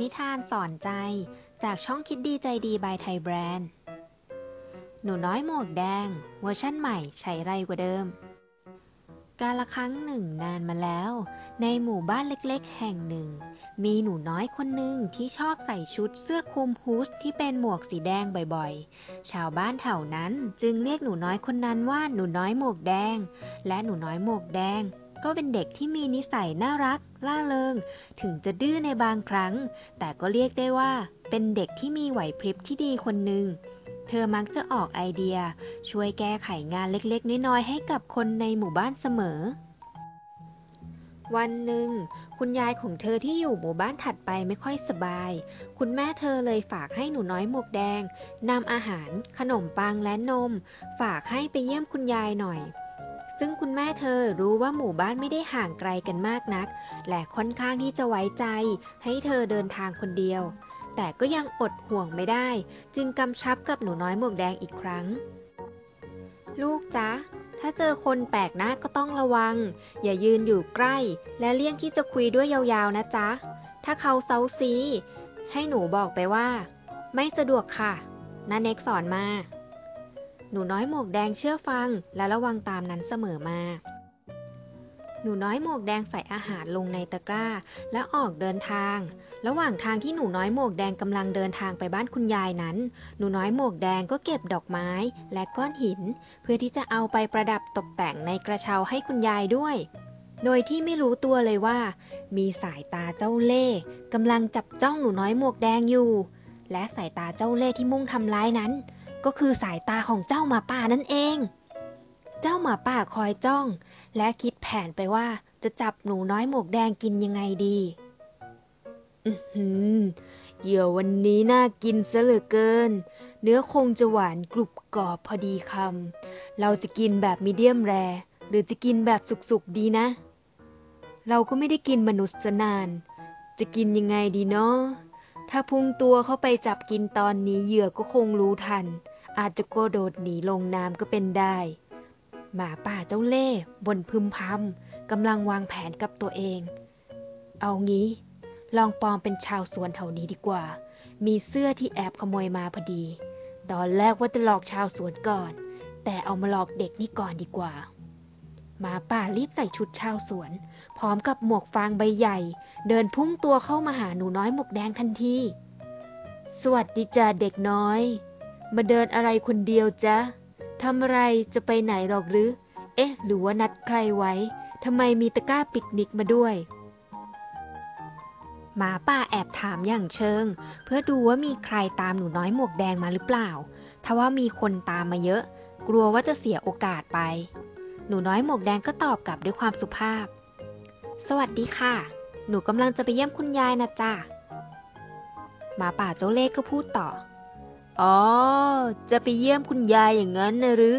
นิทานสอนใจ จากช่องคิดดีใจดี by ไทยแบรนด์ หนูน้อยหมวกแดง เวอร์ชั่นใหม่ไฉไลกว่าเดิม กาละครั้งหนึ่งนานมาแล้ว ในหมู่บ้านเล็กๆ แห่งหนึ่ง มีหนูน้อยคนหนึ่งที่ชอบใส่ชุดเสื้อคลุม hood ที่เป็นหมวกสีแดงบ่อยๆ ชาวบ้านแถวนั้นจึงเรียกหนูน้อยคนนั้นว่าหนูน้อยหมวกแดง และหนูน้อยหมวกแดง ก็เป็นเด็กที่มีนิสัยน่ารัก ล่าเริง ถึงจะดื้อในบางครั้ง แต่ก็เรียกได้ว่า เป็นเด็กที่มีไหวพริบที่ดีคนหนึ่ง เธอมักจะออกไอเดีย ช่วยแก้ไขงานเล็กๆ น้อยๆ ให้กับคนในหมู่บ้านเสมอ วันหนึ่ง คุณยายของเธอที่อยู่หมู่บ้านถัดไปไม่ค่อยสบาย คุณแม่เธอเลยฝากให้หนูน้อยหมวกแดงนำอาหาร ขนมปังและนม ฝากให้ไปเยี่ยมคุณยายหน่อย ซึ่งคุณแม่เธอรู้ว่าหมู่บ้านไม่ได้ห่างไกลกันมากนัก และค่อนข้างที่จะไว้ใจ ให้เธอเดินทางคนเดียว แต่ก็ยังอดห่วงไม่ได้ จึงกำชับกับหนูน้อยหมวกแดงอีกครั้ง ลูกจ๊ะ ถ้าเจอคนแปลกหน้าก็ต้องระวัง อย่ายืนอยู่ใกล้ และเลี่ยงที่จะคุยด้วยยาวๆนะจ๊ะ ถ้าเขาเซาซี ให้หนูบอกไปว่า ไม่สะดวกค่ะน้าเน็กสอนมา หนูน้อยหมวกแดงเชื่อฟังและระวังตามนั้นเสมอมา หนูน้อยหมวกแดงใส่อาหารลงในตะกร้า และออกเดินทาง ระหว่างทางที่หนูน้อยหมวกแดงกำลังเดินทางไปบ้านคุณยายนั้น หนูน้อยหมวกแดงก็เก็บดอกไม้และก้อนหิน เพื่อที่จะเอาไปประดับตกแต่งในกระเช้าให้คุณยายด้วยโดยที่ไม่รู้ตัวเลยว่า มีสายตาเจ้าเล่ห์กำลังจับจ้องหนูน้อยหมวกแดงอยู่ และสายตาเจ้าเล่ห์ที่มุ่งทำร้ายนั้น ก็คือสายตาของเจ้าหมาป่านั่นเอง เจ้าหมาป่าคอยจ้อง และคิดแผนไปว่าจะจับหนูน้อยหมวกแดงกินยังไงดี อือหือเหยื่อวันนี้น่ากินซะเหลือเกิน เนื้อคงจะหวานกรุบกรอบพอดีคำ เราจะกินแบบมีเดียมแร หรือจะกินแบบสุกๆดีนะ เราก็ไม่ได้กินมนุษย์นาน จะกินยังไงดีเนาะถ้าพุ่งตัวเข้าไปจับกินตอนนี้เหยื่อก็คงรู้ทัน อาจจะโกโดดหนีลงน้ำก็เป็นได้ หมาป่าเจ้าเล่บนพึมพำกำลังวางแผนกับตัวเอง เอางี้ ลองปลอมเป็นชาวสวนแถวนี้ดีกว่า มีเสื้อที่แอบขโมยมาพอดี ตอนแรกว่าจะหลอกชาวสวนก่อน แต่เอามาหลอกเด็กนี่ก่อนดีกว่า หมาป่ารีบใส่ชุดชาวสวน พร้อมกับหมวกฟางใบใหญ่ เดินพุ่งตัวเข้ามาหาหนูน้อยหมวกแดงทันทีสวัสดีจ้าเด็กน้อย มาเดินอะไรคนเดียวจ๊ะทำอะไรจะไปไหนหรอกหรือ เอ๊ะ หรือว่านัดใครไว้ทำไมมีตะกร้าปิกนิกมาด้วย หมาป่าแอบถามอย่างเชิง เพื่อดูว่ามีใครตามหนูน้อยหมวกแดงมาหรือเปล่า ถ้าว่ามีคนตามมาเยอะ กลัวว่าจะเสียโอกาสไป หนูน้อยหมวกแดงก็ตอบกลับด้วยความสุภาพ สวัสดีค่ะ หนูกำลังจะไปเยี่ยมคุณยายนะจ๊ะหมาป่าเจ้าเล่ห์ก็พูดต่อ อ๋อ จะไปเยี่ยมคุณยายอย่างนั้นนะหรือ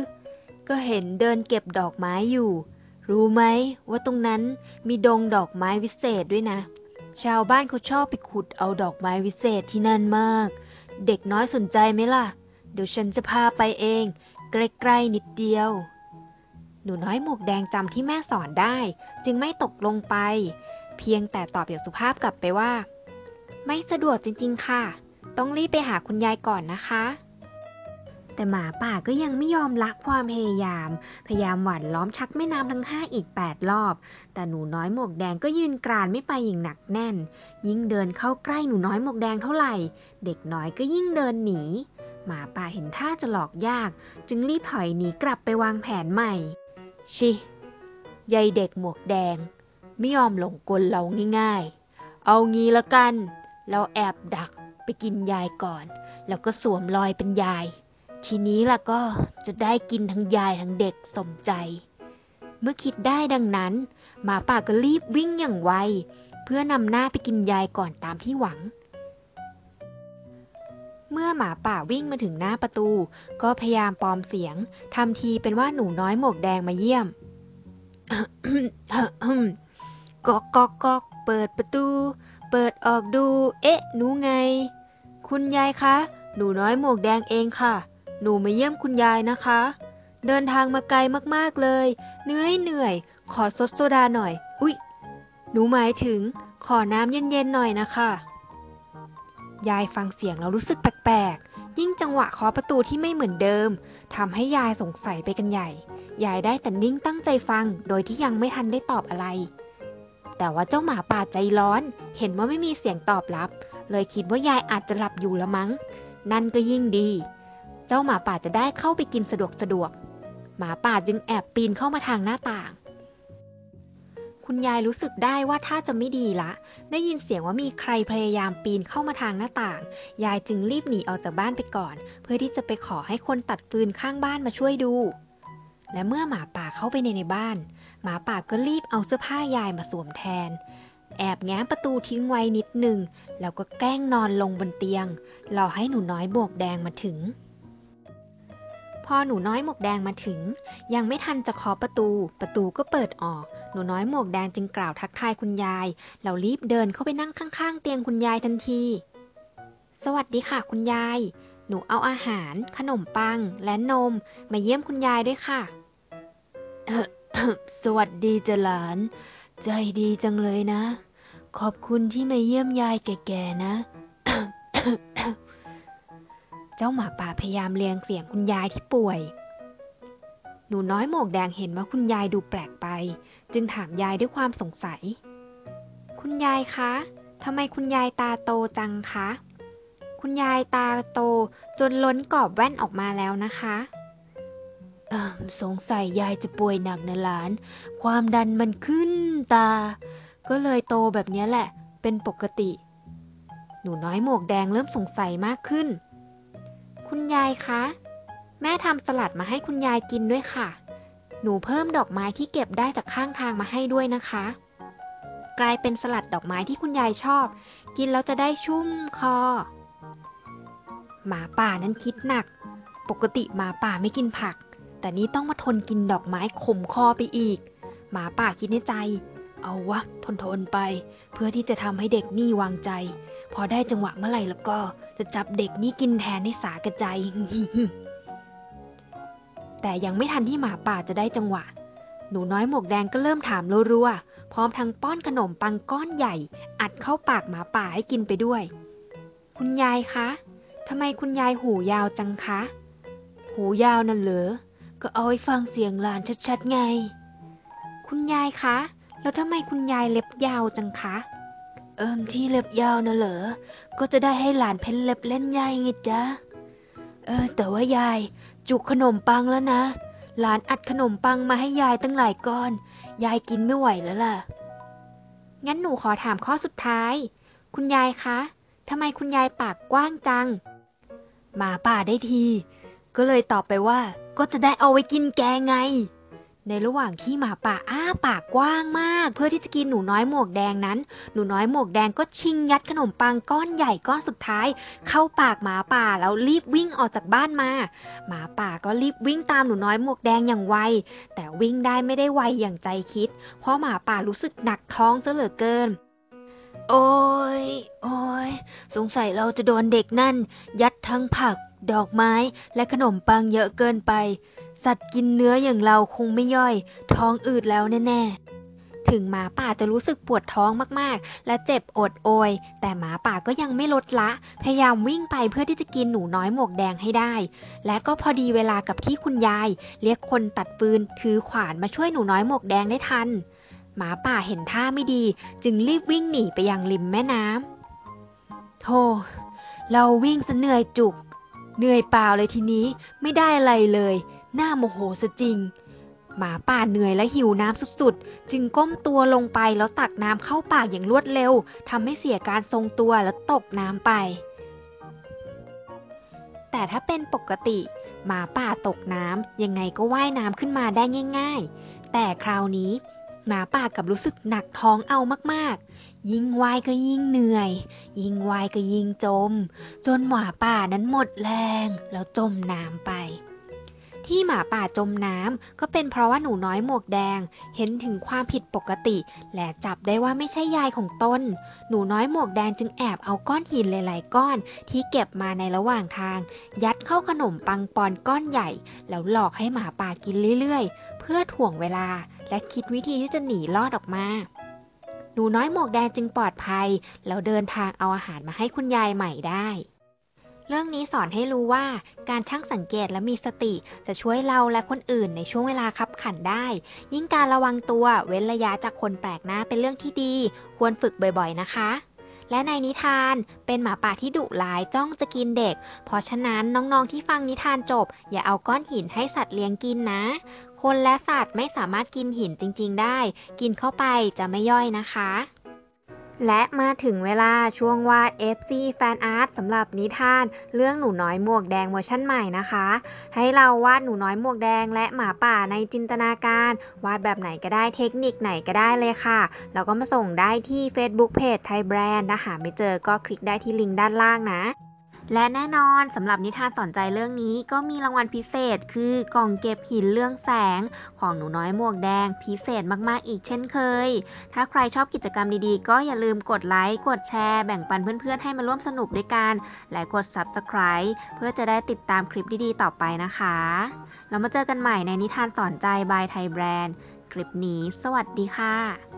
ก็เห็นเดินเก็บดอกไม้อยู่ รู้ไหมว่าตรงนั้นมีดงดอกไม้วิเศษด้วยนะ ชาวบ้านเขาชอบไปขุดเอาดอกไม้วิเศษที่นั่นมาก เด็กน้อยสนใจไหมล่ะ เดี๋ยวฉันจะพาไปเอง ใกล้ๆนิดเดียว หนูน้อยหมวกแดงจำที่แม่สอนได้ จึงไม่ตกลงไป เพียงแต่ตอบอย่างสุภาพกลับไปว่า ไม่สะดวกจริง ๆ ค่ะ ต้องรีบไปหาคุณยายก่อนนะคะ แต่หมาป่าก็ยังไม่ยอมละความพยายาม พยายามหว่านล้อมชักแม่น้ำทั้งห้าอีก 8 รอบ แต่หนูน้อยหมวกแดงก็ยืนกรานไม่ไปอย่างหนักแน่น ยิ่งเดินเข้าใกล้หนูน้อยหมวกแดงเท่าไหร่ เด็กน้อยก็ยิ่งเดินหนี หมาป่าเห็นท่าจะหลอกยาก จึงรีบถอยหนีกลับไปวางแผนใหม่ ชิยายเด็กหมวกแดง ไม่ยอมหลงกลเราง่ายๆ เอางี้ละกัน เราแอบดัก ไปกินยายก่อน แล้วก็สวมรอยเป็นยาย ทีนี้ล่ะก็จะได้กินทั้งยายทั้งเด็กสมใจ เมื่อคิดได้ดังนั้น หมาป่าก็รีบวิ่งอย่างไว เพื่อนำหน้าไปกินยายก่อนตามที่หวัง เมื่อหมาป่าวิ่งมาถึงหน้าประตู ก็พยายามปลอมเสียงทำทีเป็นว่าหนูน้อยหมวกแดงมาเยี่ยมก๊อกก๊อกก๊อกเปิดประตู เปิดออกดู เอ๊ะ หนูไง คุณยายคะ หนูน้อยหมวกแดงเองค่ะ หนูมาเยี่ยมคุณยายนะคะ เดินทางมาไกลมากๆเลย เหนื่อยเหนื่อย ขอซดโซดาหน่อย อุ๊ย หนูหมายถึง ขอน้ำเย็นๆหน่อยนะคะ ยายฟังเสียงแล้วรู้สึกแปลกๆ ยิ่งจังหวะเคาะประตูที่ไม่เหมือนเดิม ทำให้ยายสงสัยไปกันใหญ่ ยายได้แต่นิ่งตั้งใจฟัง โดยที่ยังไม่ทันได้ตอบอะไร แต่ว่าเจ้าหมาป่าใจร้อน เห็นว่าไม่มีเสียงตอบรับ เลยคิดว่ายายอาจจะหลับอยู่ละมั้ง นั่นก็ยิ่งดี เจ้าหมาป่าจะได้เข้าไปกินสะดวกสะดวก หมาป่าจึงแอบปีนเข้ามาทางหน้าต่าง คุณยายรู้สึกได้ว่าถ้าจะไม่ดีละ ได้ยินเสียงว่ามีใครพยายามปีนเข้ามาทางหน้าต่าง ยายจึงรีบหนีออกจากบ้านไปก่อน เพื่อที่จะไปขอให้คนตัดฟืนข้างบ้านมาช่วยดู และเมื่อหมาป่าเข้าไปในในบ้าน หมาป่าก็รีบเอาเสื้อผ้ายายมาสวมแทน แอบแง้มประตูทิ้งไว้นิดหนึ่ง แล้วก็แกล้งนอนลงบนเตียง รอให้หนูน้อยบวกแดงมาถึง พอหนูน้อยหมวกแดงมาถึง ยังไม่ทันจะเคาะประตู ประตูก็เปิดออก หนูน้อยหมวกแดงจึงกล่าวทักทายคุณยายแล้วรีบเดินเข้าไปนั่งข้างๆ เตียงคุณยายทันที สวัสดีค่ะ คุณยาย หนูเอาอาหาร ขนมปัง และนม มาเยี่ยมคุณยายด้วยค่ะ เออ สวัสดีจ้ะหลาน ใจดีจังเลยนะ ขอบคุณที่มาเยี่ยมยายแก่ๆนะ เจ้าหมาป่าพยายามเลียงเสียงคุณยายที่ป่วย หนูน้อยหมวกแดงเห็นว่าคุณยายดูแปลกไป จึงถามยายด้วยความสงสัย คุณยายคะทำไมคุณยายตาโตจังคะ คุณยายตาโตจนล้นกรอบแว่นออกมาแล้วนะคะ เออสงสัยยายจะป่วยหนักนะหลาน ความดันมันขึ้นตา ก็เลยโตแบบนี้แหละ เป็นปกติ หนูน้อยหมวกแดงเริ่มสงสัยมากขึ้น คุณยายคะ แม่ทำสลัดมาให้คุณยายกินด้วยค่ะ หนูเพิ่มดอกไม้ที่เก็บได้จากข้างทางมาให้ด้วยนะคะ กลายเป็นสลัดดอกไม้ที่คุณยายชอบ กินแล้วจะได้ชุ่มคอ หมาป่านั้นคิดหนัก ปกติหมาป่าไม่กินผัก แต่นี้ต้องมาทนกินดอกไม้ขมคอไปอีก หมาป่าคิดในใจ เอาวะ ทนทนไป เพื่อที่จะทำให้เด็กนี่วางใจ พอได้จังหวะเมื่อไหร่แล้วก็ จะจับเด็กนี่กินแทนให้สากระใจ แต่ยังไม่ทันที่หมาป่าจะได้จังหวะ หนูน้อยหมวกแดงก็เริ่มถามรัวๆพร้อมทั้งป้อนขนมปังก้อนใหญ่ อัดเข้าปากหมาป่าให้กินไปด้วย คุณยายคะทำไมคุณยายหูยาวจังคะ หูยาวนั่นเหรอ ก็เอาไว้ฟังเสียงหลานชัดๆไง คุณยายคะ แล้วทำไมคุณยายเล็บยาวจังคะ เอิมที่เล็บยาวน่ะเหรอ ก็จะได้ให้หลานเพ้นเล็บเล่นยายไงจ๊ะ เออ แต่ว่ายาย จุกขนมปังแล้วนะ หลานอัดขนมปังมาให้ยายตั้งหลายก้อน ยายกินไม่ไหวแล้วล่ะ งั้นหนูขอถามข้อสุดท้าย คุณยายคะทำไมคุณยายปากกว้างจัง หมาป่าได้ที ก็เลยตอบไปว่า ก็จะได้เอาไว้กินแกไง ในระหว่างที่หมาป่าอ้าปากกว้างมาก เพื่อที่จะกินหนูน้อยหมวกแดงนั้น หนูน้อยหมวกแดงก็ชิงยัดขนมปังก้อนใหญ่ก้อนสุดท้าย เข้าปากหมาป่าแล้วรีบวิ่งออกจากบ้านมา หมาป่าก็รีบวิ่งตามหนูน้อยหมวกแดงอย่างไว แต่วิ่งได้ไม่ได้ไวอย่างใจคิด เพราะหมาป่ารู้สึกหนักท้องซะเหลือเกินโอ้ย โอ้ย สงสัยเราจะโดนเด็กนั่น ยัดทั้งผัก ดอกไม้และขนมปังเยอะเกินไป สัตว์กินเนื้ออย่างเราคงไม่ย่อย ท้องอืดแล้วแน่ๆ ถึงหมาป่าจะรู้สึกปวดท้องมากๆ และเจ็บอดโอย แต่หมาป่าก็ยังไม่ลดละ พยายามวิ่งไปเพื่อที่จะกินหนูน้อยหมวกแดงให้ได้ และก็พอดีเวลากับที่คุณยาย เรียกคนตัดฟืนถือขวานมาช่วยหนูน้อยหมวกแดงได้ทัน หมาป่าเห็นท่าไม่ดี จึงรีบวิ่งหนีไปยังริมแม่น้ำโธ่เราวิ่งซะเหนื่อยจุก เหนื่อยเปล่าเลยทีนี้ไม่ได้อะไรเลย หน้าโมโหซะจริง หมาป่าเหนื่อยและหิวน้ำสุดๆ จึงก้มตัวลงไปแล้วตักน้ำเข้าปากอย่างรวดเร็วทำให้เสียการทรงตัวแล้วตกน้ำไป แต่ถ้าเป็นปกติ หมาป่าตกน้ำยังไงก็ว่ายน้ำขึ้นมาได้ง่าย ๆ แต่คราวนี้ หมาป่ากับรู้สึกหนักท้องเอามากๆ ยิ่งวายก็ยิ่งเหนื่อย ยิ่งวายก็ยิ่งจม จนหมาป่านั้นหมดแรงแล้วจมน้ำไป ที่หมาป่าจมน้ำก็เป็นเพราะว่าหนูน้อยหมวกแดง เห็นถึงความผิดปกติ และจับได้ว่าไม่ใช่ยายของตน หนูน้อยหมวกแดงจึงแอบเอาก้อนหินหลาย ๆ ก้อน ที่เก็บมาในระหว่างทาง ยัดเข้าขนมปังปอนก้อนใหญ่ แล้วหลอกให้หมาป่ากินเรื่อย ๆ เพื่อถ่วงเวลา และคิดวิธีที่จะหนีรอดออกมา หนูน้อยหมวกแดงจึงปลอดภัย แล้วเดินทางเอาอาหารมาให้คุณยายใหม่ได้ เรื่องนี้สอนให้รู้ว่าการช่างสังเกตและมีสติจะช่วยเราและคนอื่นในช่วงเวลาคับขันได้ ยิ่งการระวังตัวเว้นระยะจากคนแปลกหน้าเป็นเรื่องที่ดี ควรฝึกบ่อยๆนะคะและในนิทานเป็นหมาป่าที่ดุร้ายจ้องจะกินเด็ก เพราะฉะนั้นน้องๆที่ฟังนิทานจบ อย่าเอาก้อนหินให้สัตว์เลี้ยงกินนะ คนและสัตว์ไม่สามารถกินหินจริง ๆ ได้ กินเข้าไปจะไม่ย่อยนะคะ และมาถึงเวลาช่วงวาด FC Fan Art สำหรับนิทาน เรื่องหนูน้อยหมวกแดงเวอร์ชั่นใหม่นะคะ ให้เราวาดหนูน้อยหมวกแดงและหมาป่าในจินตนาการ วาดแบบไหนก็ได้เทคนิคไหนก็ได้เลยค่ะ แล้วก็มาส่งได้ที่ Facebook Page ไทยแบรนด์ถ้าหาไม่เจอก็คลิกได้ที่ลิงก์ด้านล่างนะ และแน่นอนสำหรับนิทานสอนใจเรื่องนี้ก็มีรางวัลพิเศษ คือกล่องเก็บหินเรื่องแสง ของหนูน้อยหมวกแดงพิเศษมากๆอีกเช่นเคย ถ้าใครชอบกิจกรรมดีๆ ก็อย่าลืมกดไลค์กดแชร์แบ่งปันเพื่อนๆ ให้มาร่วมสนุกด้วยกัน และกด Subscribe เพื่อจะได้ติดตามคลิปดีๆ ต่อไปนะคะแล้วมาเจอกันใหม่ในนิทานสอนใจบายไทยแบรนด์ คลิปนี้ สวัสดีค่ะ